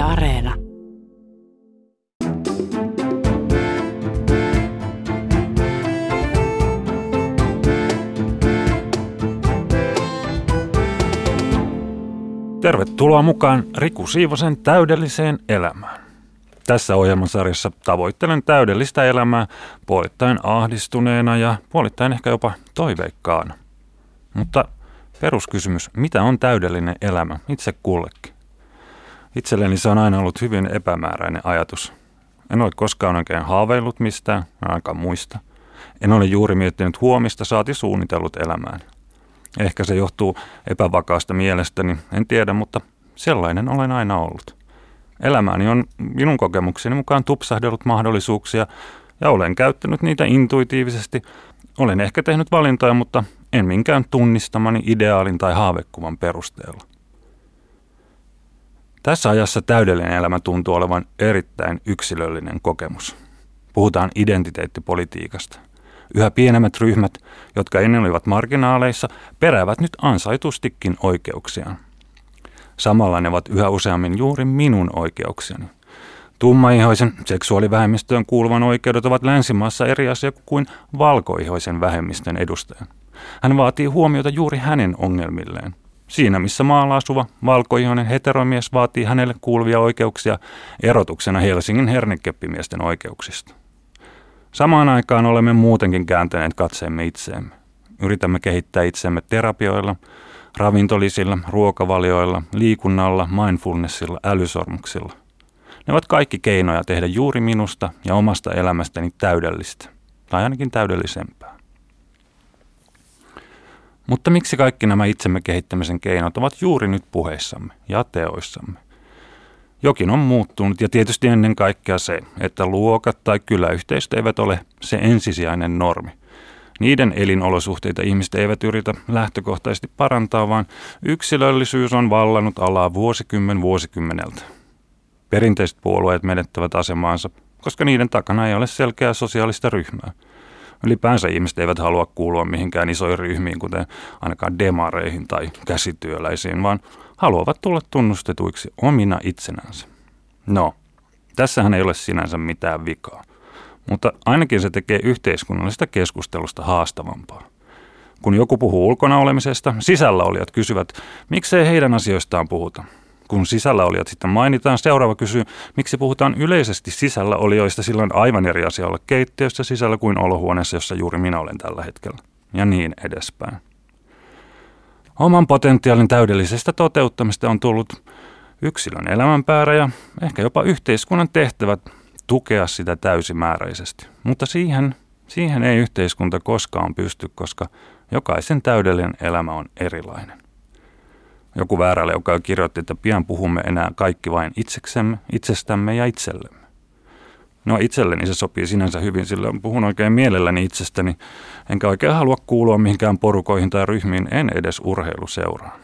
Areena. Tervetuloa mukaan Riku Siivosen täydelliseen elämään. Tässä ohjelmasarjassa tavoittelen täydellistä elämää puolittain ahdistuneena ja puolittain ehkä jopa toiveikkaana. Mutta peruskysymys, mitä on täydellinen elämä itse kullekin? Itselleni se on aina ollut hyvin epämääräinen ajatus. En ole koskaan oikein haaveillut mistään, ainakaan muista. En ole juuri miettinyt huomista, saati suunnitellut elämään. Ehkä se johtuu epävakaasta mielestäni, en tiedä, mutta sellainen olen aina ollut. Elämäni on minun kokemukseni mukaan tupsahdellut mahdollisuuksia ja olen käyttänyt niitä intuitiivisesti. Olen ehkä tehnyt valintoja, mutta en minkään tunnistamani ideaalin tai haavekuvan perusteella. Tässä ajassa täydellinen elämä tuntuu olevan erittäin yksilöllinen kokemus. Puhutaan identiteettipolitiikasta. Yhä pienemmät ryhmät, jotka ennen olivat marginaaleissa, peräävät nyt ansaitustikin oikeuksiaan. Samalla ne ovat yhä useammin juuri minun oikeuksiani. Tummaihoisen seksuaalivähemmistöön kuuluvan oikeudet ovat länsimaassa eri asia kuin valkoihoisen vähemmistön edustajan. Hän vaatii huomiota juuri hänen ongelmilleen. Siinä missä maalla asuva valkoihoinen heteromies vaatii hänelle kuuluvia oikeuksia erotuksena Helsingin hernekeppimiesten oikeuksista. Samaan aikaan olemme muutenkin kääntäneet katseemme itseemme. Yritämme kehittää itseämme terapioilla, ravintolisilla, ruokavalioilla, liikunnalla, mindfulnessilla, älysormuksilla. Ne ovat kaikki keinoja tehdä juuri minusta ja omasta elämästäni täydellistä, tai ainakin täydellisempää. Mutta miksi kaikki nämä itsemme kehittämisen keinot ovat juuri nyt puheissamme ja teoissamme? Jokin on muuttunut ja tietysti ennen kaikkea se, että luokat tai kyläyhteisöt eivät ole se ensisijainen normi. Niiden elinolosuhteita ihmiset eivät yritä lähtökohtaisesti parantaa, vaan yksilöllisyys on vallannut alaa vuosikymmen vuosikymmeneltä. Perinteiset puolueet menettävät asemaansa, koska niiden takana ei ole selkeää sosiaalista ryhmää. Ylipäänsä ihmiset eivät halua kuulua mihinkään isoihin ryhmiin, kuten ainakaan demareihin tai käsityöläisiin, vaan haluavat tulla tunnustetuiksi omina itsenänsä. No, tässähän ei ole sinänsä mitään vikaa, mutta ainakin se tekee yhteiskunnallisesta keskustelusta haastavampaa. Kun joku puhuu ulkona olemisesta, sisällä olijat kysyvät, miksei heidän asioistaan puhuta. Kun sisällä olijat sitten mainitaan, seuraava kysyy, miksi puhutaan yleisesti sisällä olijoista silloin aivan eri asia olla keittiössä sisällä kuin olohuoneessa, jossa juuri minä olen tällä hetkellä. Ja niin edespäin. Oman potentiaalin täydellisestä toteuttamista on tullut yksilön elämänpäärä ja ehkä jopa yhteiskunnan tehtävät tukea sitä täysimääräisesti. Mutta siihen, siihen ei yhteiskunta koskaan pysty, koska jokaisen täydellinen elämä on erilainen. Joku väärälle, joka kirjoitti, että pian puhumme enää kaikki vain itseksemme, itsestämme ja itsellemme. No itselleni se sopii sinänsä hyvin, sillä puhun oikein mielelläni itsestäni, enkä oikein halua kuulua mihinkään porukoihin tai ryhmiin, en edes urheiluseuraan.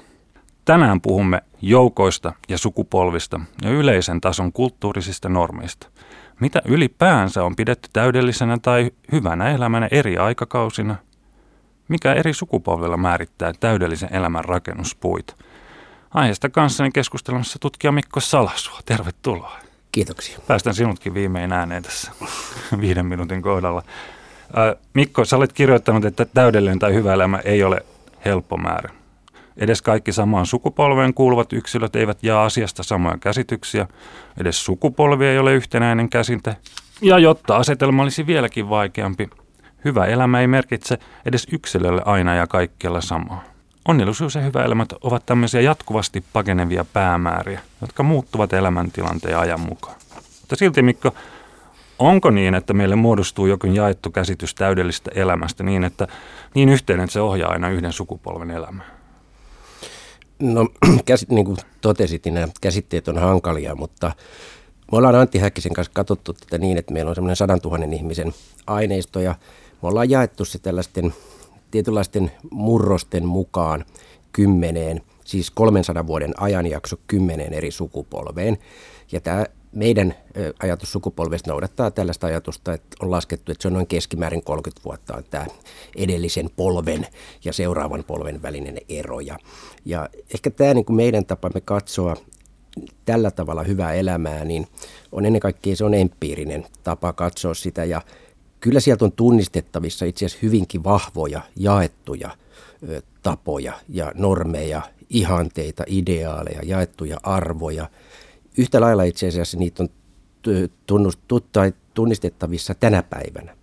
Tänään puhumme joukoista ja sukupolvista ja yleisen tason kulttuurisista normeista. Mitä ylipäänsä on pidetty täydellisenä tai hyvänä elämänä eri aikakausina? Mikä eri sukupolvilla määrittää täydellisen elämän rakennuspuita? Aiheesta kanssani keskustelemassa tutkija Mikko Salasua. Tervetuloa. Kiitoksia. Päästän sinutkin viimein ääneen tässä viiden minuutin kohdalla. Mikko, sä olet kirjoittanut, että täydellinen tai hyvä elämä ei ole helppo määrä. Edes kaikki samaan sukupolveen kuuluvat yksilöt eivät jaa asiasta samoja käsityksiä. Edes sukupolvi ei ole yhtenäinen käsite. Ja jotta asetelma olisi vieläkin vaikeampi, hyvä elämä ei merkitse edes yksilölle aina ja kaikkialla samaa. Onnellisuus ja hyvä elämät ovat tämmöisiä jatkuvasti pakenevia päämääriä, jotka muuttuvat elämäntilanteen ajan mukaan. Mutta silti Mikko, onko niin, että meille muodostuu jokin jaettu käsitys täydellistä elämästä niin, että niin yhteinen, että se ohjaa aina yhden sukupolven elämää? No, käsit, niin kuin totesit, niin nämä käsitteet on hankalia, mutta me ollaan Antti Häkkisen kanssa katsottu tätä niin, että meillä on semmoinen sadan tuhannen ihmisen aineisto ja me ollaan jaettu se tällaisten tietynlaisten murrosten mukaan kymmeneen, siis 300 vuoden ajanjakso kymmeneen eri sukupolveen. Ja tämä meidän ajatus sukupolvesta noudattaa tällaista ajatusta, että on laskettu, että se on noin keskimäärin 30 vuotta on tämä edellisen polven ja seuraavan polven välinen ero. Ja, ehkä tämä niin kuin meidän tapamme katsoa tällä tavalla hyvää elämää, niin on ennen kaikkea se on empiirinen tapa katsoa sitä ja kyllä sieltä on tunnistettavissa itse asiassa hyvinkin vahvoja jaettuja tapoja ja normeja, ihanteita, ideaaleja, jaettuja arvoja. Yhtä lailla itse asiassa niitä on tunnistettavissa tänä päivänä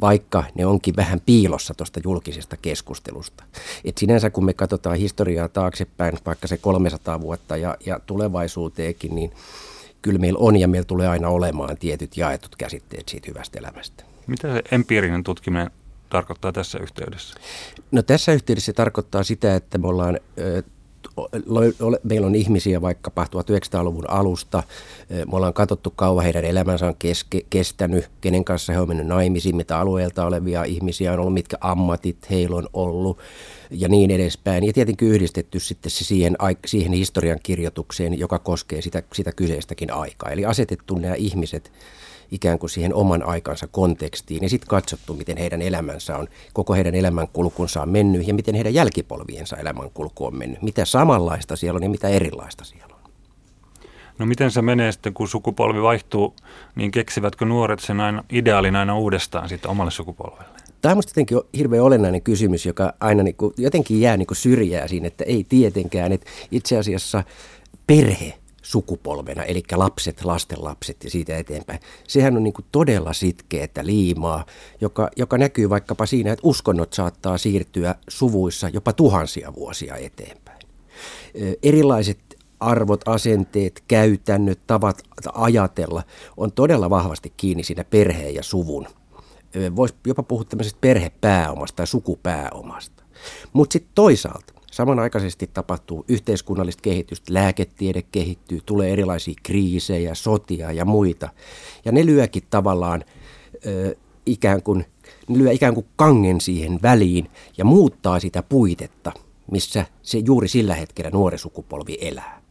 vaikka ne onkin vähän piilossa tuosta julkisesta keskustelusta. Et sinänsä kun me katsotaan historiaa taaksepäin, vaikka se 300 vuotta ja, ja tulevaisuuteenkin, niin kyllä meillä on ja meillä tulee aina olemaan tietyt jaetut käsitteet siitä hyvästä elämästä. Mitä se empiirinen tutkiminen tarkoittaa tässä yhteydessä? No tässä yhteydessä se tarkoittaa sitä, että me ollaan meillä on ihmisiä vaikkapa 1900-luvun alusta, me ollaan katsottu kauan heidän elämänsä on keske, kestänyt, kenen kanssa he on mennyt naimisiin, mitä alueelta olevia ihmisiä on ollut, mitkä ammatit heillä on ollut ja niin edespäin. Ja tietenkin yhdistetty sitten siihen, siihen historian kirjoitukseen, joka koskee sitä, sitä kyseistäkin aikaa. Eli asetettu nämä ihmiset ikään kuin siihen oman aikansa kontekstiin ja sitten katsottu, miten heidän elämänsä on, koko heidän elämänkulkunsa on mennyt ja miten heidän jälkipolviensa elämänkulku on mennyt. Mitä samanlaista siellä on ja mitä erilaista siellä on. No miten se menee sitten, kun sukupolvi vaihtuu, niin keksivätkö nuoret sen aina, ideaalin aina uudestaan sitten omalle sukupolvelle? Tämä on jotenkin hirveän olennainen kysymys, joka aina niin kuin, jotenkin jää niin kuin syrjää siinä, että ei tietenkään. Että itse asiassa perhe sukupolvena, eli lapset, lastenlapset ja siitä eteenpäin. Sehän on niin kuin todella sitkeätä liimaa, joka, joka näkyy vaikkapa siinä, että uskonnot saattaa siirtyä suvuissa jopa tuhansia vuosia eteenpäin. Erilaiset arvot, asenteet, käytännöt, tavat ajatella on todella vahvasti kiinni siinä perheen ja suvun. Voisi jopa puhua tämmöisestä perhepääomasta tai sukupääomasta. Mutta sitten toisaalta Samanaikaisesti tapahtuu yhteiskunnallista kehitystä, lääketiede kehittyy, tulee erilaisia kriisejä, sotia ja muita. Ja ne lyökin tavallaan ö, ikään kuin, ne lyö ikään kuin kangen siihen väliin ja muuttaa sitä puitetta, missä se juuri sillä hetkellä nuori sukupolvi elää.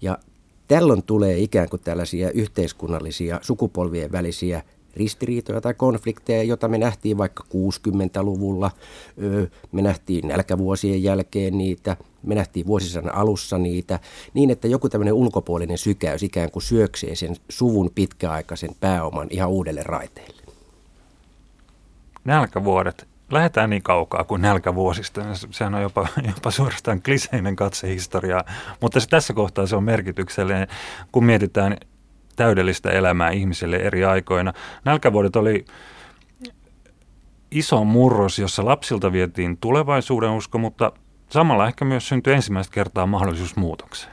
Ja tällöin tulee ikään kuin tällaisia yhteiskunnallisia sukupolvien välisiä ristiriitoja tai konflikteja, joita me nähtiin vaikka 60-luvulla, me nähtiin nälkävuosien jälkeen niitä, me nähtiin vuosisadan alussa niitä, niin että joku tämmöinen ulkopuolinen sykäys ikään kuin syöksee sen suvun pitkäaikaisen pääoman ihan uudelle raiteelle. Nälkävuodet. Lähdetään niin kaukaa kuin nälkävuosista. Sehän on jopa, jopa suorastaan kliseinen katse historiaa, mutta se, tässä kohtaa se on merkityksellinen, kun mietitään täydellistä elämää ihmisille eri aikoina. Nälkävuodet oli iso murros, jossa lapsilta vietiin tulevaisuuden usko, mutta samalla ehkä myös syntyi ensimmäistä kertaa mahdollisuus muutokseen.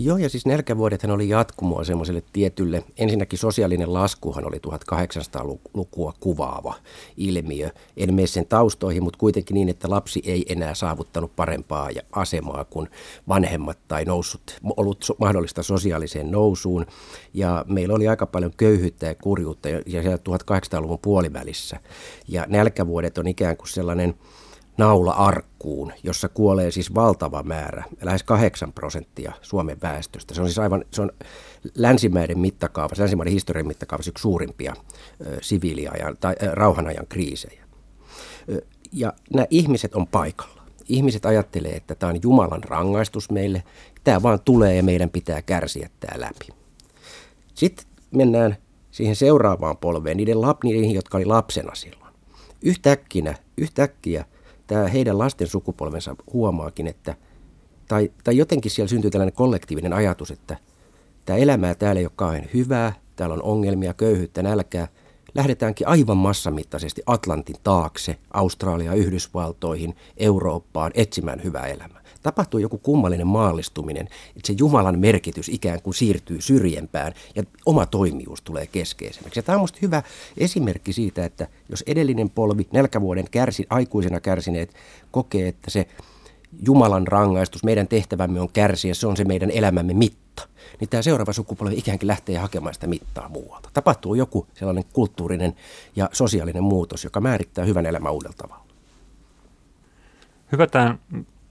Joo, ja siis nälkävuodethan oli jatkumoa semmoiselle tietylle, ensinnäkin sosiaalinen laskuhan oli 1800-lukua kuvaava ilmiö. En mene sen taustoihin, mutta kuitenkin niin, että lapsi ei enää saavuttanut parempaa asemaa kuin vanhemmat tai noussut, ollut mahdollista sosiaaliseen nousuun. Ja meillä oli aika paljon köyhyyttä ja kurjuutta ja siellä 1800-luvun puolivälissä. Ja nälkävuodet on ikään kuin sellainen naula-arkkuun, jossa kuolee siis valtava määrä, lähes 8 prosenttia Suomen väestöstä. Se on siis aivan, se on länsimäiden mittakaavassa, länsimaiden historian mittakaavassa yksi suurimpia siviiliajan tai rauhanajan kriisejä. Ja nämä ihmiset on paikalla. Ihmiset ajattelee, että tämä on Jumalan rangaistus meille. Tämä vaan tulee ja meidän pitää kärsiä tämä läpi. Sitten mennään siihen seuraavaan polveen, niiden, lap, jotka oli lapsena silloin. Yhtäkkiä, yhtäkkiä – tämä heidän lasten sukupolvensa huomaakin, että tai, tai jotenkin siellä syntyy tällainen kollektiivinen ajatus, että tämä elämää täällä ei ole kauhean hyvää, täällä on ongelmia, köyhyyttä, nälkää. Lähdetäänkin aivan massamittaisesti Atlantin taakse, Australiaan, Yhdysvaltoihin, Eurooppaan etsimään hyvää elämää tapahtuu joku kummallinen maallistuminen, että se Jumalan merkitys ikään kuin siirtyy syrjempään ja oma toimijuus tulee keskeisemmäksi. Ja tämä on minusta hyvä esimerkki siitä, että jos edellinen polvi, nälkävuoden kärsi, aikuisena kärsineet, kokee, että se Jumalan rangaistus, meidän tehtävämme on kärsiä, se on se meidän elämämme mitta, niin tämä seuraava sukupolvi ikäänkin lähtee hakemaan sitä mittaa muualta. Tapahtuu joku sellainen kulttuurinen ja sosiaalinen muutos, joka määrittää hyvän elämän uudella tavalla. Hyvätään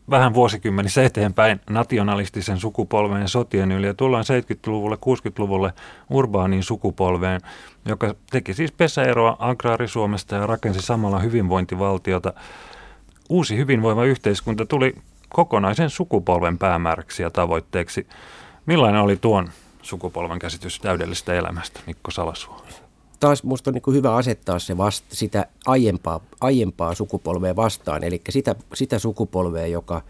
vähän vuosikymmenissä eteenpäin nationalistisen sukupolven sotien yli ja tullaan 70-luvulle, 60-luvulle urbaaniin sukupolveen, joka teki siis pesäeroa agraarisuomesta ja rakensi samalla hyvinvointivaltiota. Uusi hyvinvoiva yhteiskunta tuli kokonaisen sukupolven päämääräksi ja tavoitteeksi. Millainen oli tuon sukupolven käsitys täydellistä elämästä, Mikko Salasuo? Taas minusta on niin hyvä asettaa se vasta, sitä aiempaa, aiempaa sukupolvea vastaan, eli sitä, sitä sukupolvea, joka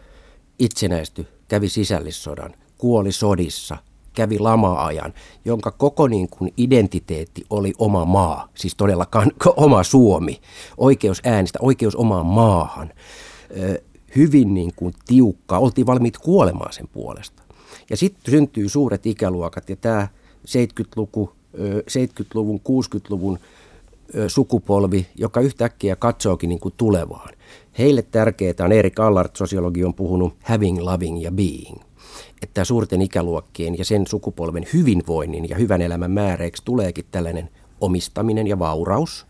itsenäistyi, kävi sisällissodan, kuoli sodissa, kävi lama-ajan, jonka koko niin kuin identiteetti oli oma maa, siis todellakaan oma Suomi, oikeus äänistä, oikeus omaan maahan, hyvin niin kuin tiukka, oltiin valmiit kuolemaan sen puolesta. Ja sitten syntyy suuret ikäluokat ja tämä 70-luku, 70-luvun, 60-luvun sukupolvi, joka yhtäkkiä katsookin niin kuin tulevaan. Heille tärkeää on, Erik Allard, sosiologi, on puhunut having, loving ja being. Että suurten ikäluokkien ja sen sukupolven hyvinvoinnin ja hyvän elämän määreiksi tuleekin tällainen omistaminen ja vauraus.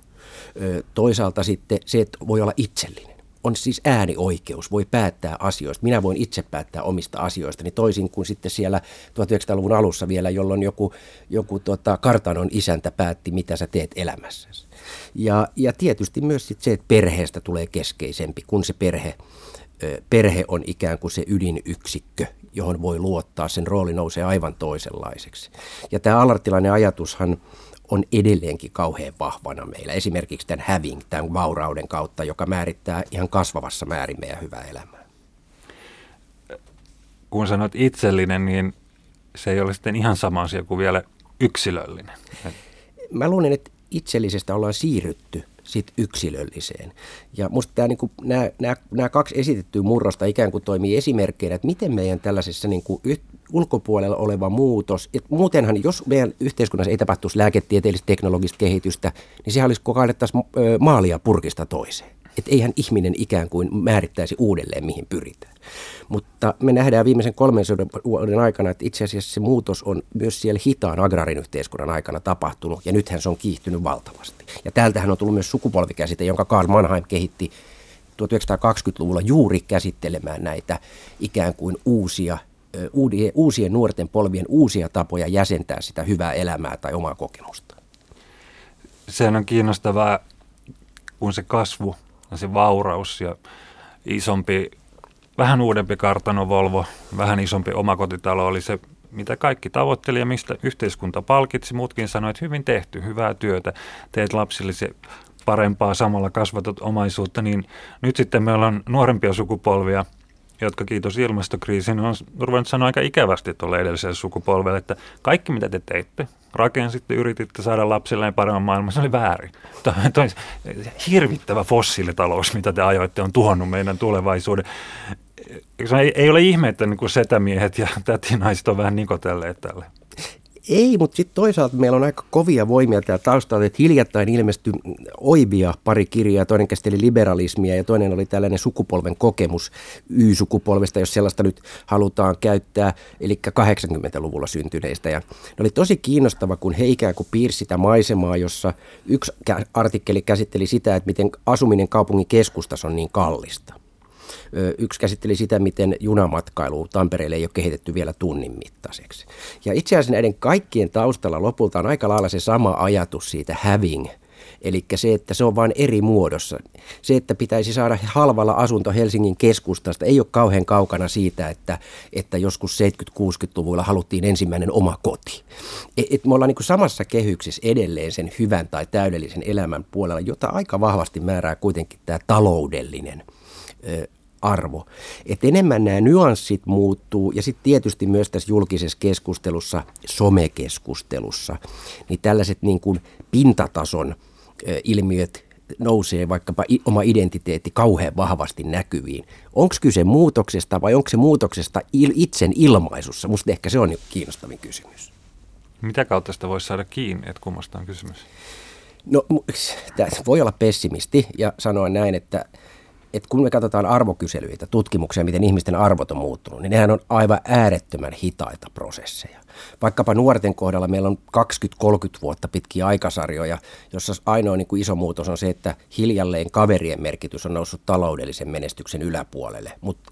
Toisaalta sitten se, että voi olla itsellinen on siis äänioikeus, voi päättää asioista. Minä voin itse päättää omista asioista, niin toisin kuin sitten siellä 1900-luvun alussa vielä, jolloin joku, joku tota, kartanon isäntä päätti, mitä sä teet elämässäsi. Ja, ja tietysti myös sit se, että perheestä tulee keskeisempi, kun se perhe, perhe on ikään kuin se ydinyksikkö, johon voi luottaa, sen rooli nousee aivan toisenlaiseksi. Ja tämä alartilainen ajatushan on edelleenkin kauhean vahvana meillä. Esimerkiksi tämän having, tämän vaurauden kautta, joka määrittää ihan kasvavassa määrin meidän hyvää elämää. Kun sanot itsellinen, niin se ei ole sitten ihan sama asia kuin vielä yksilöllinen. Mä luulen, että itsellisestä ollaan siirrytty sit yksilölliseen. Ja musta tämä, niin nämä, nämä, nämä kaksi esitettyä murrosta ikään kuin toimii esimerkkeinä, että miten meidän tällaisessa niin kuin ulkopuolella oleva muutos. Et muutenhan, jos meidän yhteiskunnassa ei tapahtuisi lääketieteellistä teknologista kehitystä, niin sehän olisi koko ajan maalia purkista toiseen. Että eihän ihminen ikään kuin määrittäisi uudelleen, mihin pyritään. Mutta me nähdään viimeisen kolmen vuoden aikana, että itse asiassa se muutos on myös siellä hitaan agraarin yhteiskunnan aikana tapahtunut, ja nythän se on kiihtynyt valtavasti. Ja täältähän on tullut myös sukupolvikäsite, jonka Karl Mannheim kehitti 1920-luvulla juuri käsittelemään näitä ikään kuin uusia uusien nuorten polvien uusia tapoja jäsentää sitä hyvää elämää tai omaa kokemusta. Sehän on kiinnostavaa, kun se kasvu ja se vauraus ja isompi, vähän uudempi kartano Volvo, vähän isompi omakotitalo oli se, mitä kaikki tavoitteli ja mistä yhteiskunta palkitsi. Muutkin sanoivat, että hyvin tehty, hyvää työtä, teet lapsillisi parempaa, samalla kasvatot omaisuutta, niin nyt sitten meillä on nuorempia sukupolvia – jotka kiitos ilmastokriisin on ruvennut sanoa aika ikävästi tuolle edelliselle sukupolvelle, että kaikki mitä te teitte, rakensitte, yrititte saada lapsilleen paremman maailman, se oli väärin. Toi, hirvittävä fossiilitalous, mitä te ajoitte, on tuhonnut meidän tulevaisuuden. Ei, ei ole ihme, että niin setämiehet ja tätinaiset on vähän nikotelleet tälle. Ei, mutta sitten toisaalta meillä on aika kovia voimia täällä taustalla, että hiljattain ilmestyi Oibia pari kirjaa, toinen käsitteli liberalismia ja toinen oli tällainen sukupolven kokemus Y-sukupolvesta, jos sellaista nyt halutaan käyttää, eli 80-luvulla syntyneistä. Ja ne oli tosi kiinnostava, kun he ikään kuin piirsi sitä maisemaa, jossa yksi artikkeli käsitteli sitä, että miten asuminen kaupungin keskustassa on niin kallista. Yksi käsitteli sitä, miten junamatkailu Tampereelle ei ole kehitetty vielä tunnin mittaiseksi. Ja itse asiassa näiden kaikkien taustalla lopulta on aika lailla se sama ajatus siitä having, Eli se, että se on vain eri muodossa. Se, että pitäisi saada halvalla asunto Helsingin keskustasta, ei ole kauhean kaukana siitä, että, että joskus 70-60-luvulla haluttiin ensimmäinen oma koti. Et, et me ollaan niin samassa kehyksessä edelleen sen hyvän tai täydellisen elämän puolella, jota aika vahvasti määrää kuitenkin tämä taloudellinen arvo. Et enemmän nämä nyanssit muuttuu ja sitten tietysti myös tässä julkisessa keskustelussa, somekeskustelussa, niin tällaiset niin kuin pintatason ilmiöt nousee vaikkapa oma identiteetti kauhean vahvasti näkyviin. Onko kyse muutoksesta vai onko se muutoksesta il- itsen ilmaisussa? Musta ehkä se on kiinnostavin kysymys. Mitä kautta sitä voisi saada kiinni, että kummasta on kysymys? No, voi olla pessimisti ja sanoa näin, että että kun me katsotaan arvokyselyitä, tutkimuksia, miten ihmisten arvot on muuttunut, niin nehän on aivan äärettömän hitaita prosesseja. Vaikkapa nuorten kohdalla meillä on 20-30 vuotta pitkiä aikasarjoja, jossa ainoa niin kuin iso muutos on se, että hiljalleen kaverien merkitys on noussut taloudellisen menestyksen yläpuolelle, mutta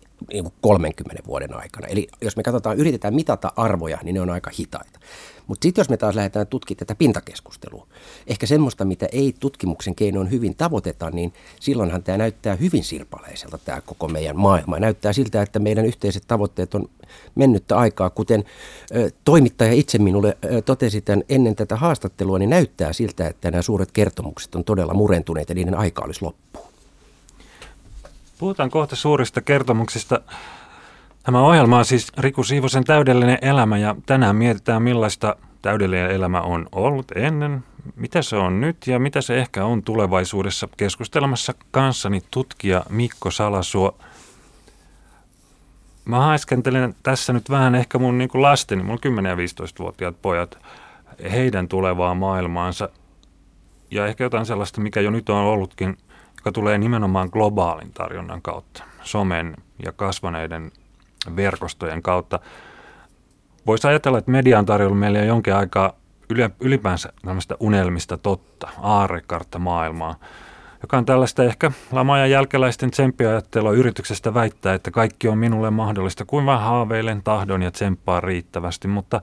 30 vuoden aikana. Eli jos me katsotaan, yritetään mitata arvoja, niin ne on aika hitaita. Mutta sitten jos me taas lähdetään tutkimaan tätä pintakeskustelua, ehkä semmoista, mitä ei tutkimuksen keinoin hyvin tavoiteta, niin silloinhan tämä näyttää hyvin sirpaleiselta tämä koko meidän maailma. Näyttää siltä, että meidän yhteiset tavoitteet on mennyttä aikaa, kuten ö, toimittaja itse minulle ö, totesi tämän ennen tätä haastattelua, niin näyttää siltä, että nämä suuret kertomukset on todella murentuneet ja niiden aika olisi loppu. Puhutaan kohta suurista kertomuksista. Tämä ohjelma on siis Riku Siivosen täydellinen elämä ja tänään mietitään millaista täydellinen elämä on ollut ennen, mitä se on nyt ja mitä se ehkä on tulevaisuudessa. Keskustelemassa kanssani tutkija Mikko Salasuo. Mä haiskentelen tässä nyt vähän ehkä mun niin lasteni, mun 10- ja 15-vuotiaat pojat, heidän tulevaa maailmaansa ja ehkä jotain sellaista, mikä jo nyt on ollutkin, joka tulee nimenomaan globaalin tarjonnan kautta, somen ja kasvaneiden verkostojen kautta. Voisi ajatella, että media on tarjollut meille jo jonkin aikaa ylipäänsä tämmöistä unelmista totta, aarekartta maailmaa, joka on tällaista ehkä lamajan jälkeläisten tsemppiajattelua yrityksestä väittää, että kaikki on minulle mahdollista, kuin vähän haaveilen tahdon ja tsemppaa riittävästi, mutta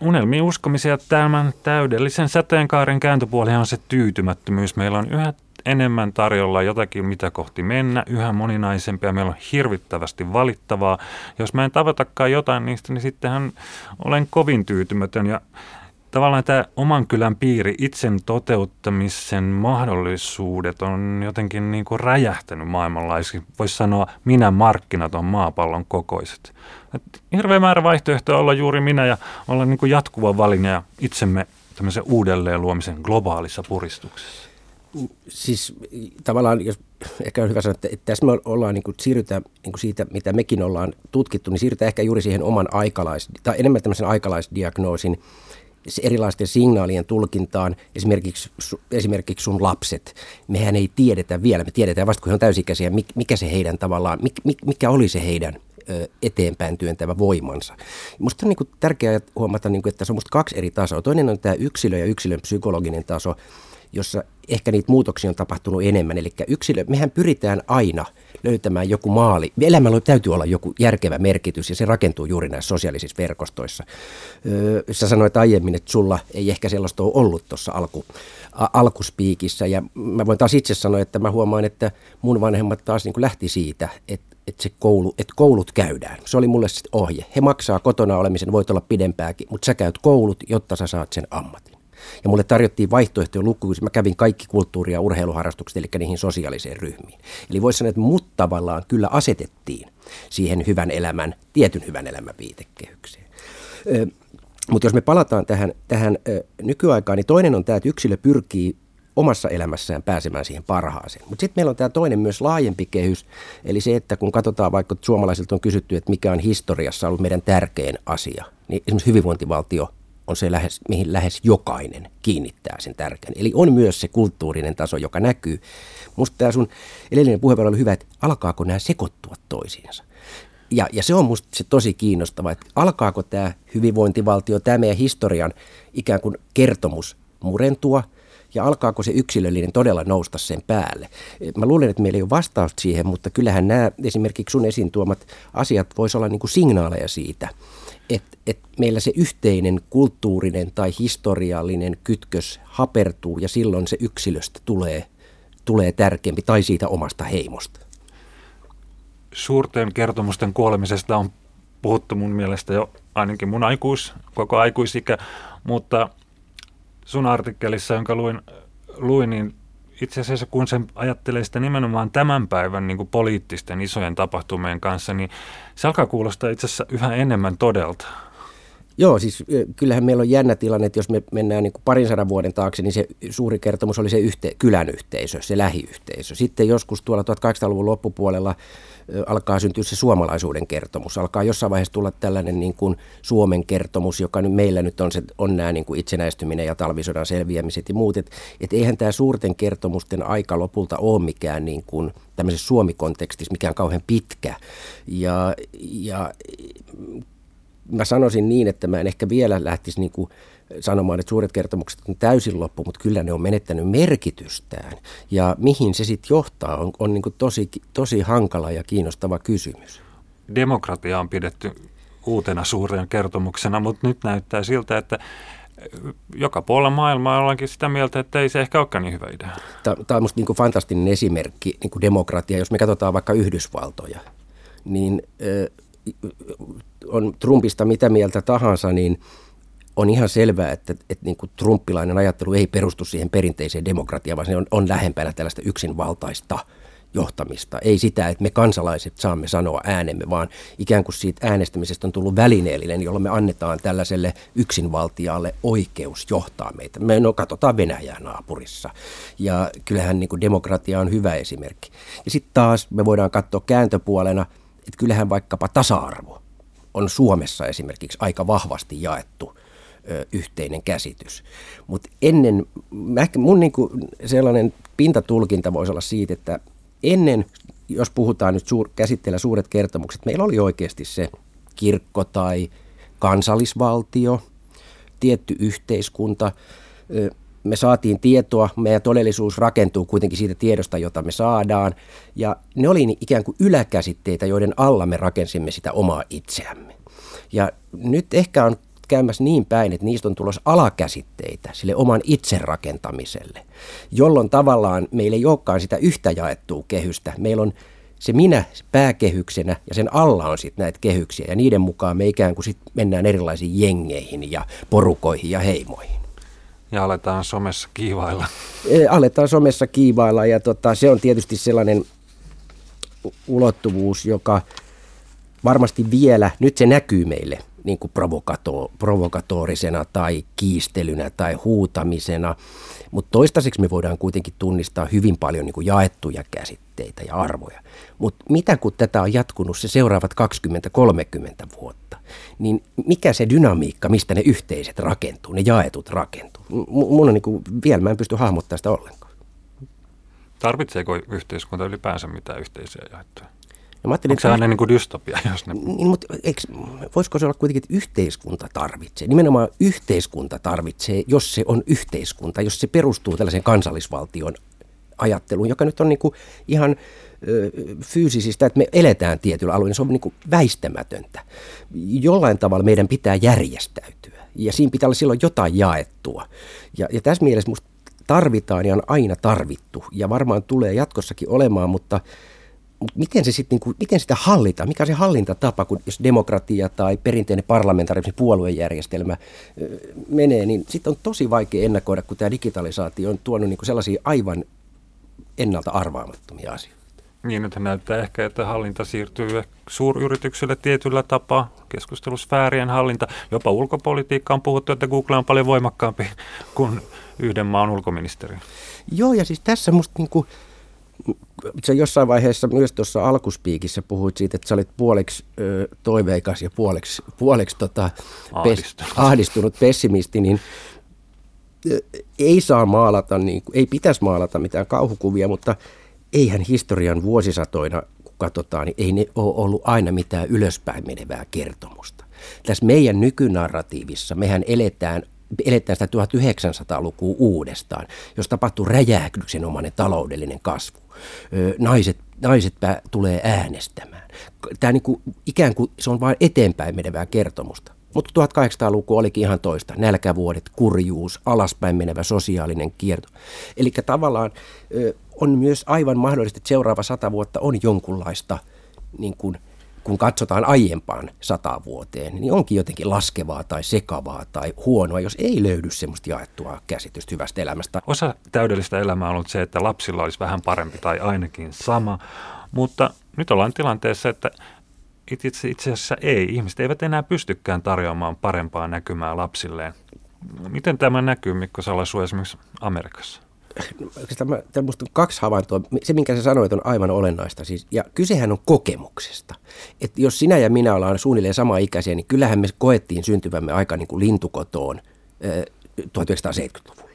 unelmiin uskomisia tämän täydellisen sateenkaaren kääntöpuoli on se tyytymättömyys. Meillä on yhä enemmän tarjolla jotakin, mitä kohti mennä, yhä moninaisempia. Meillä on hirvittävästi valittavaa. Jos mä en tavoitakaan jotain niistä, niin sittenhän olen kovin tyytymätön. Ja tavallaan tämä oman kylän piiri, itsen toteuttamisen mahdollisuudet on jotenkin niin kuin räjähtänyt maailmanlaiseksi. Voisi sanoa, minä markkinat on maapallon kokoiset. Et hirveä määrä vaihtoehtoja olla juuri minä ja olla niin kuin jatkuva valinja ja itsemme tämmöisen uudelleen luomisen globaalissa puristuksessa. Siis tavallaan, jos ehkä on hyvä sanoa, että, että tässä me ollaan niin kuin, siirrytään niin kuin siitä, mitä mekin ollaan tutkittu, niin siirrytään ehkä juuri siihen oman aikalais, tai enemmän tämmöisen aikalaisdiagnoosin erilaisten signaalien tulkintaan, esimerkiksi, esimerkiksi sun lapset. Mehän ei tiedetä vielä, me tiedetään vasta kun he on täysikäisiä, mikä se heidän tavallaan, mikä oli se heidän eteenpäin työntävä voimansa. Minusta on niin tärkeää huomata, niin kuin, että se on musta kaksi eri tasoa. Toinen on tämä yksilö ja yksilön psykologinen taso, jossa ehkä niitä muutoksia on tapahtunut enemmän. Eli yksilö, mehän pyritään aina löytämään joku maali. Elämällä täytyy olla joku järkevä merkitys ja se rakentuu juuri näissä sosiaalisissa verkostoissa. Öö, sä sanoit aiemmin, että sulla ei ehkä sellaista ole ollut tuossa alku, alkuspiikissä ja mä voin taas itse sanoa, että mä huomaan, että mun vanhemmat taas niin lähti siitä, että että, se koulu, että koulut käydään. Se oli mulle sitten ohje. He maksaa kotona olemisen, voit olla pidempääkin, mutta sä käyt koulut, jotta sä saat sen ammatin. Ja mulle tarjottiin vaihtoehtoja lukuisia. Mä kävin kaikki kulttuuri- ja urheiluharrastukset, eli niihin sosiaaliseen ryhmiin. Eli voisi sanoa, että mut tavallaan kyllä asetettiin siihen hyvän elämän, tietyn hyvän elämän viitekehykseen. Mutta jos me palataan tähän, tähän ö, nykyaikaan, niin toinen on tämä, että yksilö pyrkii omassa elämässään pääsemään siihen parhaaseen. Mutta sitten meillä on tämä toinen myös laajempi kehys, eli se, että kun katsotaan vaikka suomalaisilta on kysytty, että mikä on historiassa ollut meidän tärkein asia, niin esimerkiksi hyvinvointivaltio on se, lähes, mihin lähes jokainen kiinnittää sen tärkeän. Eli on myös se kulttuurinen taso, joka näkyy. Musta tämä sun edellinen puheenvuoro oli hyvä, että alkaako nämä sekoittua toisiinsa. Ja, ja se on musta se tosi kiinnostava, että alkaako tämä hyvinvointivaltio, tämä meidän historian ikään kuin kertomus murentua – ja alkaako se yksilöllinen todella nousta sen päälle. Mä luulen, että meillä ei ole vastausta siihen, mutta kyllähän nämä esimerkiksi sun esiin tuomat asiat voisi olla niin kuin signaaleja siitä, että, että meillä se yhteinen kulttuurinen tai historiallinen kytkös hapertuu ja silloin se yksilöstä tulee, tulee tärkeämpi tai siitä omasta heimosta. Suurten kertomusten kuolemisesta on puhuttu mun mielestä jo ainakin mun aikuis, koko aikuisikä, mutta sun artikkelissa, jonka luin, luin niin itse asiassa kun sen ajattelee sitä nimenomaan tämän päivän niin kuin poliittisten isojen tapahtumien kanssa, niin se alkaa kuulostaa itse asiassa yhä enemmän todelta. Joo, siis kyllähän meillä on jännä tilanne, että jos me mennään niin kuin parin sadan vuoden taakse, niin se suuri kertomus oli se yhte, kylän yhteisö, se lähiyhteisö. Sitten joskus tuolla 1800-luvun loppupuolella alkaa syntyä se suomalaisuuden kertomus. Alkaa jossain vaiheessa tulla tällainen niin kuin Suomen kertomus, joka nyt meillä nyt on, se, on nämä niin kuin itsenäistyminen ja talvisodan selviämiset ja muut. Että et eihän tämä suurten kertomusten aika lopulta ole mikään niin kuin tämmöisessä Suomi-kontekstissa mikään kauhean pitkä. Ja, ja mä sanoisin niin, että mä en ehkä vielä lähtisi niin kuin sanomaan, että suuret kertomukset on täysin loppu, mutta kyllä ne on menettänyt merkitystään. Ja mihin se sitten johtaa, on, on niin tosi, tosi hankala ja kiinnostava kysymys. Demokratia on pidetty uutena suurena kertomuksena, mutta nyt näyttää siltä, että joka puolella maailmaa ollaankin sitä mieltä, että ei se ehkä olekaan niin hyvä idea. Tämä on minusta niin fantastinen esimerkki niin kuin demokratia. Jos me katsotaan vaikka Yhdysvaltoja, niin on Trumpista mitä mieltä tahansa, niin on ihan selvää, että, että niin kuin trumpilainen ajattelu ei perustu siihen perinteiseen demokratiaan, vaan se on, on lähempänä tällaista yksinvaltaista johtamista. Ei sitä, että me kansalaiset saamme sanoa äänemme, vaan ikään kuin siitä äänestämisestä on tullut välineellinen, jolloin me annetaan tällaiselle yksinvaltialle oikeus johtaa meitä. Me no, katsotaan Venäjää naapurissa. Ja kyllähän niin kuin demokratia on hyvä esimerkki. Ja sitten taas me voidaan katsoa kääntöpuolena, että kyllähän vaikkapa tasa-arvo on Suomessa esimerkiksi aika vahvasti jaettu ö, yhteinen käsitys. Mutta ennen, ehkä mun niinku sellainen pintatulkinta voisi olla siitä, että ennen, jos puhutaan nyt suur, käsitteellä suuret kertomukset, meillä oli oikeasti se kirkko tai kansallisvaltio, tietty yhteiskunta, me saatiin tietoa, meidän todellisuus rakentuu kuitenkin siitä tiedosta, jota me saadaan. Ja ne oli ikään kuin yläkäsitteitä, joiden alla me rakensimme sitä omaa itseämme. Ja nyt ehkä on käymässä niin päin, että niistä on tulossa alakäsitteitä sille oman itse rakentamiselle, jolloin tavallaan meillä ei olekaan sitä yhtä jaettua kehystä. Meillä on se minä pääkehyksenä ja sen alla on sitten näitä kehyksiä ja niiden mukaan me ikään kuin sit mennään erilaisiin jengeihin ja porukoihin ja heimoihin. Ja aletaan somessa kiivailla. Aletaan somessa kiivailla ja tota, se on tietysti sellainen ulottuvuus, joka varmasti vielä, nyt se näkyy meille niin kuin provokato, provokatorisena tai kiistelynä tai huutamisena, mutta toistaiseksi me voidaan kuitenkin tunnistaa hyvin paljon niin kuin jaettuja käsitteitä ja arvoja. Mutta mitä kun tätä on jatkunut se seuraavat 20-30 vuotta, niin mikä se dynamiikka, mistä ne yhteiset rakentuu, ne jaetut rakentuu? M- mun on niin kuin, vielä mä en pysty hahmottamaan sitä ollenkaan. Tarvitseeko yhteiskunta ylipäänsä mitään yhteisiä jaettuja? Ja mä Onko se aina niin kuin dystopia? Jos ne... niin, mutta eikö, voisiko se olla kuitenkin, että yhteiskunta tarvitsee? Nimenomaan yhteiskunta tarvitsee, jos se on yhteiskunta, jos se perustuu tällaisen kansallisvaltion ajatteluun, joka nyt on niin kuin ihan ö, fyysisistä, että me eletään tietyllä alueella, niin se on niin kuin väistämätöntä. Jollain tavalla meidän pitää järjestäytyä ja siinä pitää olla silloin jotain jaettua. Ja, ja tässä mielessä musta tarvitaan ja on aina tarvittu ja varmaan tulee jatkossakin olemaan, mutta mutta miten, se sit, niin kuin, miten sitä hallitaan? Mikä on se hallintatapa, kun jos demokratia tai perinteinen parlamentaarinen puoluejärjestelmä menee, niin sitten on tosi vaikea ennakoida, kun tämä digitalisaatio on tuonut niin kuin sellaisia aivan ennalta arvaamattomia asioita. Niin, nyt näyttää ehkä, että hallinta siirtyy suuryrityksille tietyllä tapaa, keskustelusfäärien hallinta. Jopa ulkopolitiikka on puhuttu, että Google on paljon voimakkaampi kuin yhden maan ulkoministeri. Joo, ja siis tässä musta niin kuin, sä jossain vaiheessa myös tuossa alkuspiikissä puhuit siitä, että sä olit puoleksi ö, toiveikas ja puoleksi, puoleksi tota, ahdistunut. Pes, ahdistunut pessimisti, niin ö, ei saa maalata, niin, ei pitäisi maalata mitään kauhukuvia, mutta eihän historian vuosisatoina, kun katsotaan, niin ei ne ole ollut aina mitään ylöspäin menevää kertomusta. Tässä meidän nykynarratiivissa mehän eletään eletään sitä 1900-lukua uudestaan, jos tapahtuu räjähdyksenomainen taloudellinen kasvu. Naiset, naiset tulee äänestämään. Tämä niin kuin, ikään kuin se on vain eteenpäin menevää kertomusta. Mutta 1800-luku olikin ihan toista. Nälkävuodet, kurjuus, alaspäin menevä sosiaalinen kierto. Eli tavallaan on myös aivan mahdollista, että seuraava sata vuotta on jonkunlaista niin kuin kun katsotaan aiempaan sata vuoteen, niin onkin jotenkin laskevaa tai sekavaa tai huonoa, jos ei löydy semmoista jaettua käsitystä hyvästä elämästä. Osa täydellistä elämää on ollut se, että lapsilla olisi vähän parempi tai ainakin sama, mutta nyt ollaan tilanteessa, että itse, itse asiassa ei. Ihmiset eivät enää pystykään tarjoamaan parempaa näkymää lapsilleen. Miten tämä näkyy, Mikko Salasu, esimerkiksi Amerikassa? Oikeastaan mä, musta on kaksi havaintoa. Se, minkä sä sanoit, on aivan olennaista. Siis, ja kysehän on kokemuksesta. Et jos sinä ja minä ollaan suunnilleen sama ikäisiä, niin kyllähän me koettiin syntyvämme aika niin kuin lintukotoon äh, 1970-luvulla.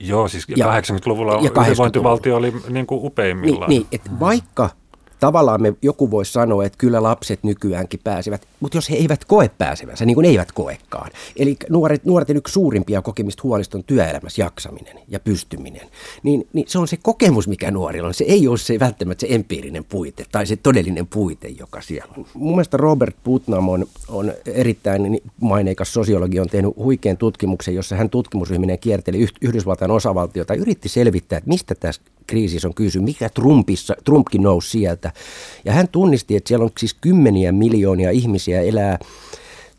Joo, siis ja, 80-luvulla ja 80 hyvinvointivaltio oli niin kuin upeimmillaan. Niin, niin että vaikka tavallaan me, joku voisi sanoa, että kyllä lapset nykyäänkin pääsevät, mutta jos he eivät koe pääsevänsä, niin kuin eivät koekaan. Eli nuoret, nuorten yksi suurimpia kokemista huolista on työelämässä jaksaminen ja pystyminen. Niin, niin se on se kokemus, mikä nuorilla on. Se ei ole se välttämättä se empiirinen puite tai se todellinen puite, joka siellä on. Mun mielestä Robert Putnam on, on erittäin maineikas sosiologi, on tehnyt huikean tutkimuksen, jossa hän tutkimusryhminen kierteli Yhdysvaltain osavaltiota ja yritti selvittää, että mistä tässä kriisissä on kysy, mikä Trumpissa, Trumpkin nousi sieltä. Ja hän tunnisti, että siellä on siis kymmeniä miljoonia ihmisiä elää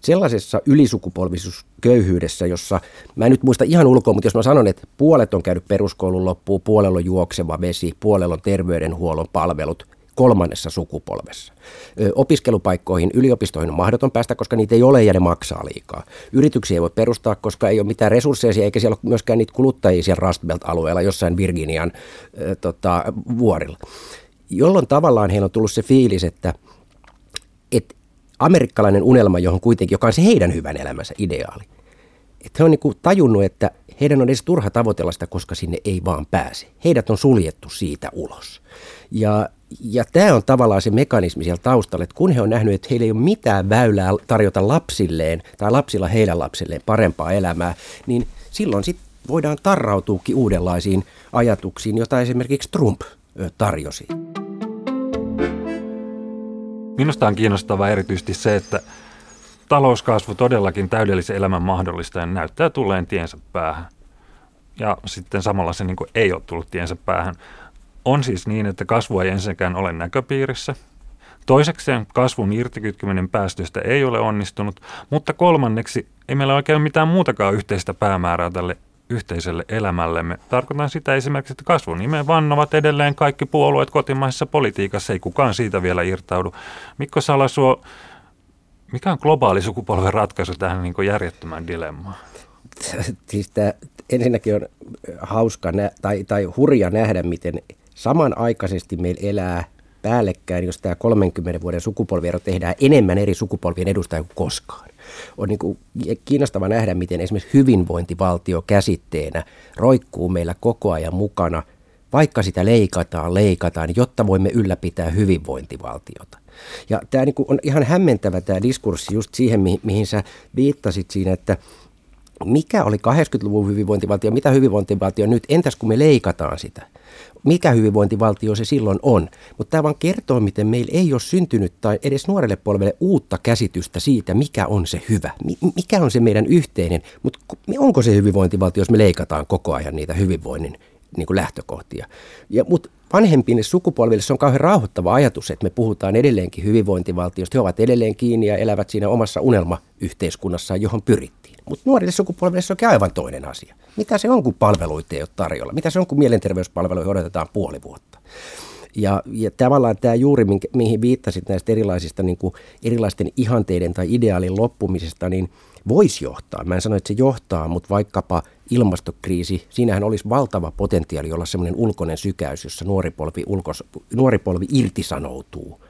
sellaisessa ylisukupolvisuusköyhyydessä, jossa, mä en nyt muista ihan ulkoa, mutta jos mä sanon, että puolet on käynyt peruskoulun loppuun, puolella on juokseva vesi, puolella on terveydenhuollon palvelut, kolmannessa sukupolvessa. Opiskelupaikkoihin, yliopistoihin on mahdoton päästä, koska niitä ei ole ja ne maksaa liikaa. Yrityksiä ei voi perustaa, koska ei ole mitään resursseja, eikä siellä ole myöskään niitä kuluttajia siellä Rust Belt-alueella jossain Virginian tota, vuorilla. Jolloin tavallaan heillä on tullut se fiilis, että, että amerikkalainen unelma, johon kuitenkin, joka on se heidän hyvän elämänsä ideaali, että he on niin tajunnut, että heidän on edes turha tavoitella sitä, koska sinne ei vaan pääse. Heidät on suljettu siitä ulos. Ja, ja tämä on tavallaan se mekanismi siellä taustalla, että kun he on nähnyt, että heillä ei ole mitään väylää tarjota lapsilleen tai lapsilla heidän lapsilleen parempaa elämää, niin silloin sitten voidaan tarrautuukin uudenlaisiin ajatuksiin, joita esimerkiksi Trump tarjosi. Minusta on kiinnostavaa erityisesti se, että talouskasvu todellakin täydellisen elämän mahdollistajan näyttää tulleen tiensä päähän. Ja sitten samalla se niin ei ole tullut tiensä päähän. On siis niin, että kasvua ei ensinnäkään ole näköpiirissä. Toisekseen kasvun irtikytkeminen päästöistä ei ole onnistunut, mutta kolmanneksi ei meillä oikein mitään muutakaan yhteistä päämäärää tälle yhteiselle elämällemme. Tarkoitan sitä esimerkiksi, että kasvun nimeen vannovat edelleen kaikki puolueet kotimaisessa politiikassa, ei kukaan siitä vielä irtaudu. Mikko Salasuo, mikä on globaali sukupolven ratkaisu tähän niin järjettömään dilemmaan? Siis tämä ensinnäkin on hauska nä- tai, tai hurja nähdä, miten samanaikaisesti meillä elää päällekkäin, jos tämä 30 vuoden sukupolviero tehdään enemmän eri sukupolvien edustajia kuin koskaan. On niin kuin kiinnostava nähdä, miten esimerkiksi hyvinvointivaltio käsitteenä roikkuu meillä koko ajan mukana, vaikka sitä leikataan, leikataan, jotta voimme ylläpitää hyvinvointivaltiota. Ja tämä niin on ihan hämmentävä tämä diskurssi just siihen, mihin, mihin sä viittasit siinä, että mikä oli 80-luvun hyvinvointivaltio, mitä hyvinvointivaltio nyt, entäs kun me leikataan sitä? Mikä hyvinvointivaltio se silloin on? Mutta tämä vaan kertoo, miten meillä ei ole syntynyt tai edes nuorelle polvelle uutta käsitystä siitä, mikä on se hyvä, mikä on se meidän yhteinen, mutta onko se hyvinvointivaltio, jos me leikataan koko ajan niitä hyvinvoinnin niin kuin lähtökohtia. Ja, mutta vanhempille sukupolville se on kauhean rauhoittava ajatus, että me puhutaan edelleenkin hyvinvointivaltiosta. He ovat edelleen kiinni ja elävät siinä omassa unelmayhteiskunnassaan, johon pyrittiin. Mutta nuorille sukupolville se onkin aivan toinen asia. Mitä se on, kun palveluita ei ole tarjolla? Mitä se on, kun mielenterveyspalveluihin odotetaan puoli vuotta? Ja, ja tavallaan tämä juuri, mihin viittasit näistä erilaisista niin kuin erilaisten ihanteiden tai ideaalin loppumisesta, niin voisi johtaa. Mä en sano, että se johtaa, mutta vaikkapa ilmastokriisi, siinähän olisi valtava potentiaali olla semmoinen ulkoinen sykäys, jossa nuori polvi, ulkos, nuori polvi irtisanoutuu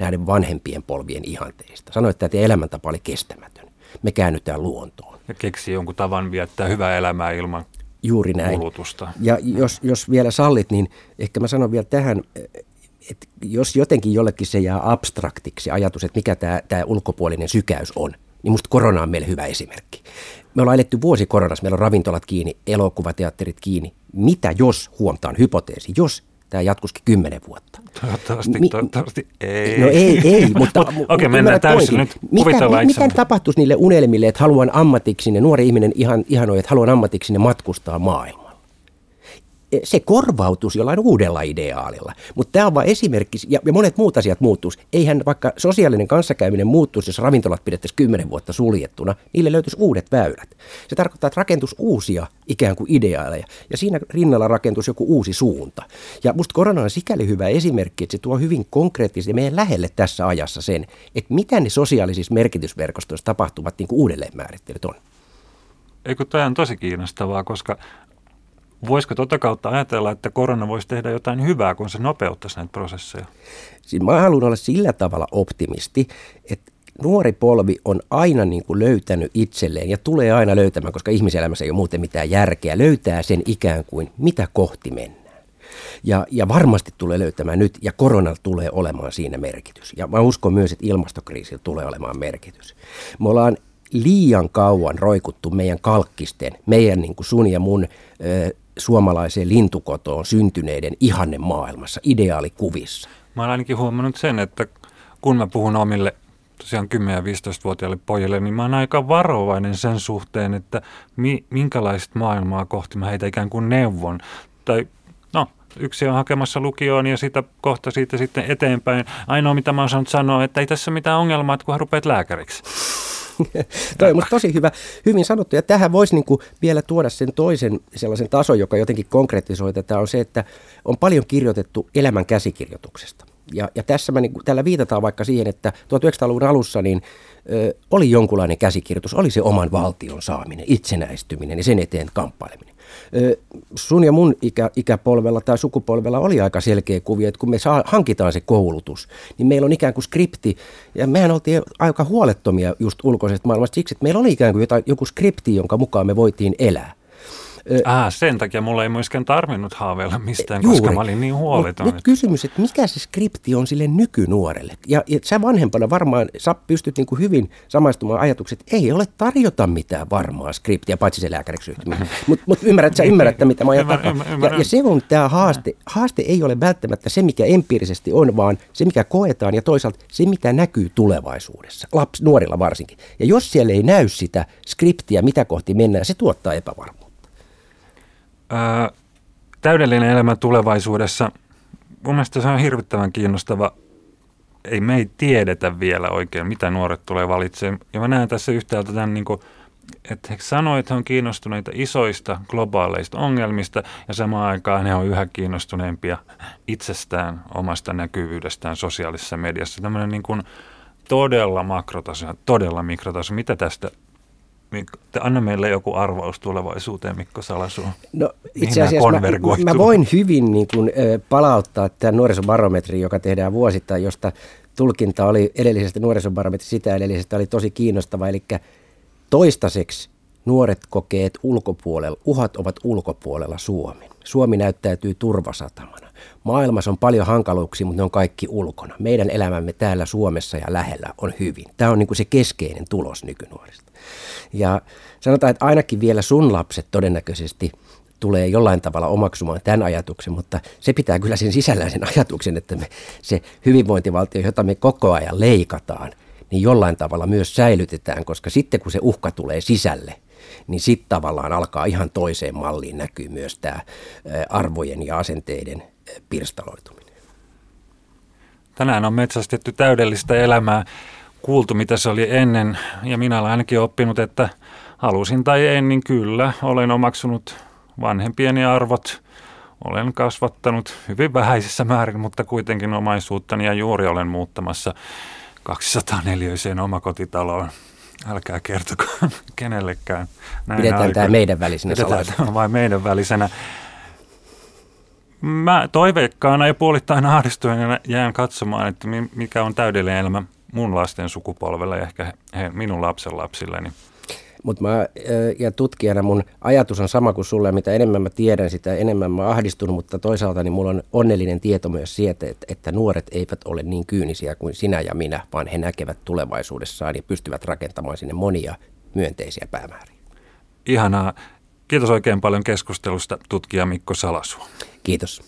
näiden vanhempien polvien ihanteista. Sano, että tämä elämäntapa oli kestämätön. Me käännytään luontoon. Ja keksi jonkun tavan viettää hyvää elämää ilman Juuri näin. kulutusta. Ja jos, jos vielä sallit, niin ehkä mä sanon vielä tähän, että jos jotenkin jollekin se jää abstraktiksi ajatus, että mikä tämä, tämä ulkopuolinen sykäys on, niin musta korona on meille hyvä esimerkki. Me ollaan eletty vuosi koronassa, meillä on ravintolat kiinni, elokuvateatterit kiinni. Mitä jos, huomtaan hypoteesi, jos tämä jatkuskin kymmenen vuotta. Toivottavasti, Mi- toivottavasti ei. No ei, ei, mutta Okei, okay, mennään täysin nyt. Mitä, mitä tapahtuisi niille unelmille, että haluan ammatiksi, nuori ihminen ihan, ihanoi, että haluan ammatiksi matkustaa maailmaa? Se korvautuisi jollain uudella ideaalilla. Mutta tämä on vain esimerkki, ja, monet muut asiat muuttuisi. Eihän vaikka sosiaalinen kanssakäyminen muuttuisi, jos ravintolat pidettäisiin kymmenen vuotta suljettuna, niille löytyisi uudet väylät. Se tarkoittaa, että rakentus uusia ikään kuin ideaaleja, ja siinä rinnalla rakentus joku uusi suunta. Ja musta korona on sikäli hyvä esimerkki, että se tuo hyvin konkreettisesti meidän lähelle tässä ajassa sen, että mitä ne sosiaalisissa merkitysverkostoissa tapahtuvat niin uudelleenmäärittelyt on. Eikö tämä on tosi kiinnostavaa, koska Voisiko tuota kautta ajatella, että korona voisi tehdä jotain hyvää, kun se nopeuttaisi näitä prosesseja? Siis mä haluan olla sillä tavalla optimisti, että nuori polvi on aina niin kuin löytänyt itselleen ja tulee aina löytämään, koska ihmiselämässä ei ole muuten mitään järkeä, löytää sen ikään kuin mitä kohti mennään. Ja, ja varmasti tulee löytämään nyt, ja korona tulee olemaan siinä merkitys. Ja mä uskon myös, että ilmastokriisillä tulee olemaan merkitys. Me ollaan liian kauan roikuttu meidän kalkkisten, meidän niin kuin sun ja mun suomalaiseen lintukotoon syntyneiden ihanne maailmassa, ideaalikuvissa. Mä olen ainakin huomannut sen, että kun mä puhun omille tosiaan 10-15-vuotiaille pojille, niin mä oon aika varovainen sen suhteen, että mi, minkälaista maailmaa kohti mä heitä ikään kuin neuvon. Tai no, yksi on hakemassa lukioon ja sitä kohta siitä sitten eteenpäin. Ainoa mitä mä oon saanut sanoa, että ei tässä mitään ongelmaa, että kun rupeat lääkäriksi. Toi on tosi hyvä, hyvin sanottu. Ja tähän voisi niin kuin vielä tuoda sen toisen sellaisen tason, joka jotenkin konkretisoi tätä, on se, että on paljon kirjoitettu elämän käsikirjoituksesta. Ja, ja tässä mä, niin, tällä viitataan vaikka siihen, että 1900-luvun alussa niin, ö, oli jonkunlainen käsikirjoitus, oli se oman valtion saaminen, itsenäistyminen ja sen eteen kamppaileminen. Sun ja mun ikä, ikäpolvella tai sukupolvella oli aika selkeä kuvio, että kun me saa, hankitaan se koulutus, niin meillä on ikään kuin skripti, ja mehän oltiin aika huolettomia just ulkoisesta maailmasta siksi, että meillä oli ikään kuin jotain, joku skripti, jonka mukaan me voitiin elää. Ah, sen takia mulla ei myöskään tarvinnut haaveilla mistään, Juuri. koska mä olin niin huoleton. Nyt kysymys, että mikä se skripti on sille nykynuorelle? Ja, ja sä vanhempana varmaan sä pystyt niin kuin hyvin samaistumaan ajatukset, että ei ole tarjota mitään varmaa skriptiä, paitsi se lääkäriksi Mutta mut ymmärrät, sä ymmärrät, mitä mä ajan Ja, ja se on tämä haaste. Haaste ei ole välttämättä se, mikä empiirisesti on, vaan se, mikä koetaan ja toisaalta se, mitä näkyy tulevaisuudessa, laps, nuorilla varsinkin. Ja jos siellä ei näy sitä skriptiä, mitä kohti mennään, se tuottaa epävarmuutta ää, täydellinen elämä tulevaisuudessa, mun mielestä se on hirvittävän kiinnostava. Ei me ei tiedetä vielä oikein, mitä nuoret tulee valitsemaan. Ja mä näen tässä yhtäältä tämän, niin kuin, että he sanoivat, että he on kiinnostuneita isoista globaaleista ongelmista ja samaan aikaan he on yhä kiinnostuneempia itsestään, omasta näkyvyydestään sosiaalisessa mediassa. Tämmöinen niin kuin todella makrotaso, todella mikrotaso. Mitä tästä Mikko, anna meille joku arvaus tulevaisuuteen, Mikko Salasu. No itse asiassa mä, mä voin hyvin niin kuin, palauttaa tämän nuorisobarometrin, joka tehdään vuosittain, josta tulkinta oli edellisestä nuorisobarometrista, sitä edellisestä oli tosi kiinnostava. Eli toistaiseksi nuoret kokeet ulkopuolella, uhat ovat ulkopuolella Suomen. Suomi näyttäytyy turvasatamana. Maailmassa on paljon hankaluuksia, mutta ne on kaikki ulkona. Meidän elämämme täällä Suomessa ja lähellä on hyvin. Tämä on niin kuin se keskeinen tulos nykynuorista. Ja sanotaan, että ainakin vielä sun lapset todennäköisesti tulee jollain tavalla omaksumaan tämän ajatuksen, mutta se pitää kyllä sen sisällään sen ajatuksen, että me, se hyvinvointivaltio, jota me koko ajan leikataan, niin jollain tavalla myös säilytetään, koska sitten kun se uhka tulee sisälle, niin sitten tavallaan alkaa ihan toiseen malliin näkyy myös tämä arvojen ja asenteiden pirstaloituminen. Tänään on metsästetty täydellistä elämää kuultu, mitä se oli ennen. Ja minä olen ainakin oppinut, että halusin tai en, niin kyllä olen omaksunut vanhempieni arvot. Olen kasvattanut hyvin vähäisessä määrin, mutta kuitenkin omaisuuttani ja juuri olen muuttamassa 204-öiseen omakotitaloon. Älkää kertoko kenellekään. Näin Pidetään tämä meidän välisenä Pidetään tämä vain meidän välisenä. Mä toiveikkaana ja puolittain ahdistuneena jään katsomaan, että mikä on täydellinen elämä mun lasten sukupolvella ja ehkä he, minun lapsen lapsilleni. Mutta mä, ja tutkijana mun ajatus on sama kuin sulle, mitä enemmän mä tiedän, sitä enemmän mä ahdistun, mutta toisaalta niin mulla on onnellinen tieto myös siitä, että, että nuoret eivät ole niin kyynisiä kuin sinä ja minä, vaan he näkevät tulevaisuudessaan ja pystyvät rakentamaan sinne monia myönteisiä päämääriä. Ihanaa. Kiitos oikein paljon keskustelusta tutkija Mikko Salasu. Kiitos.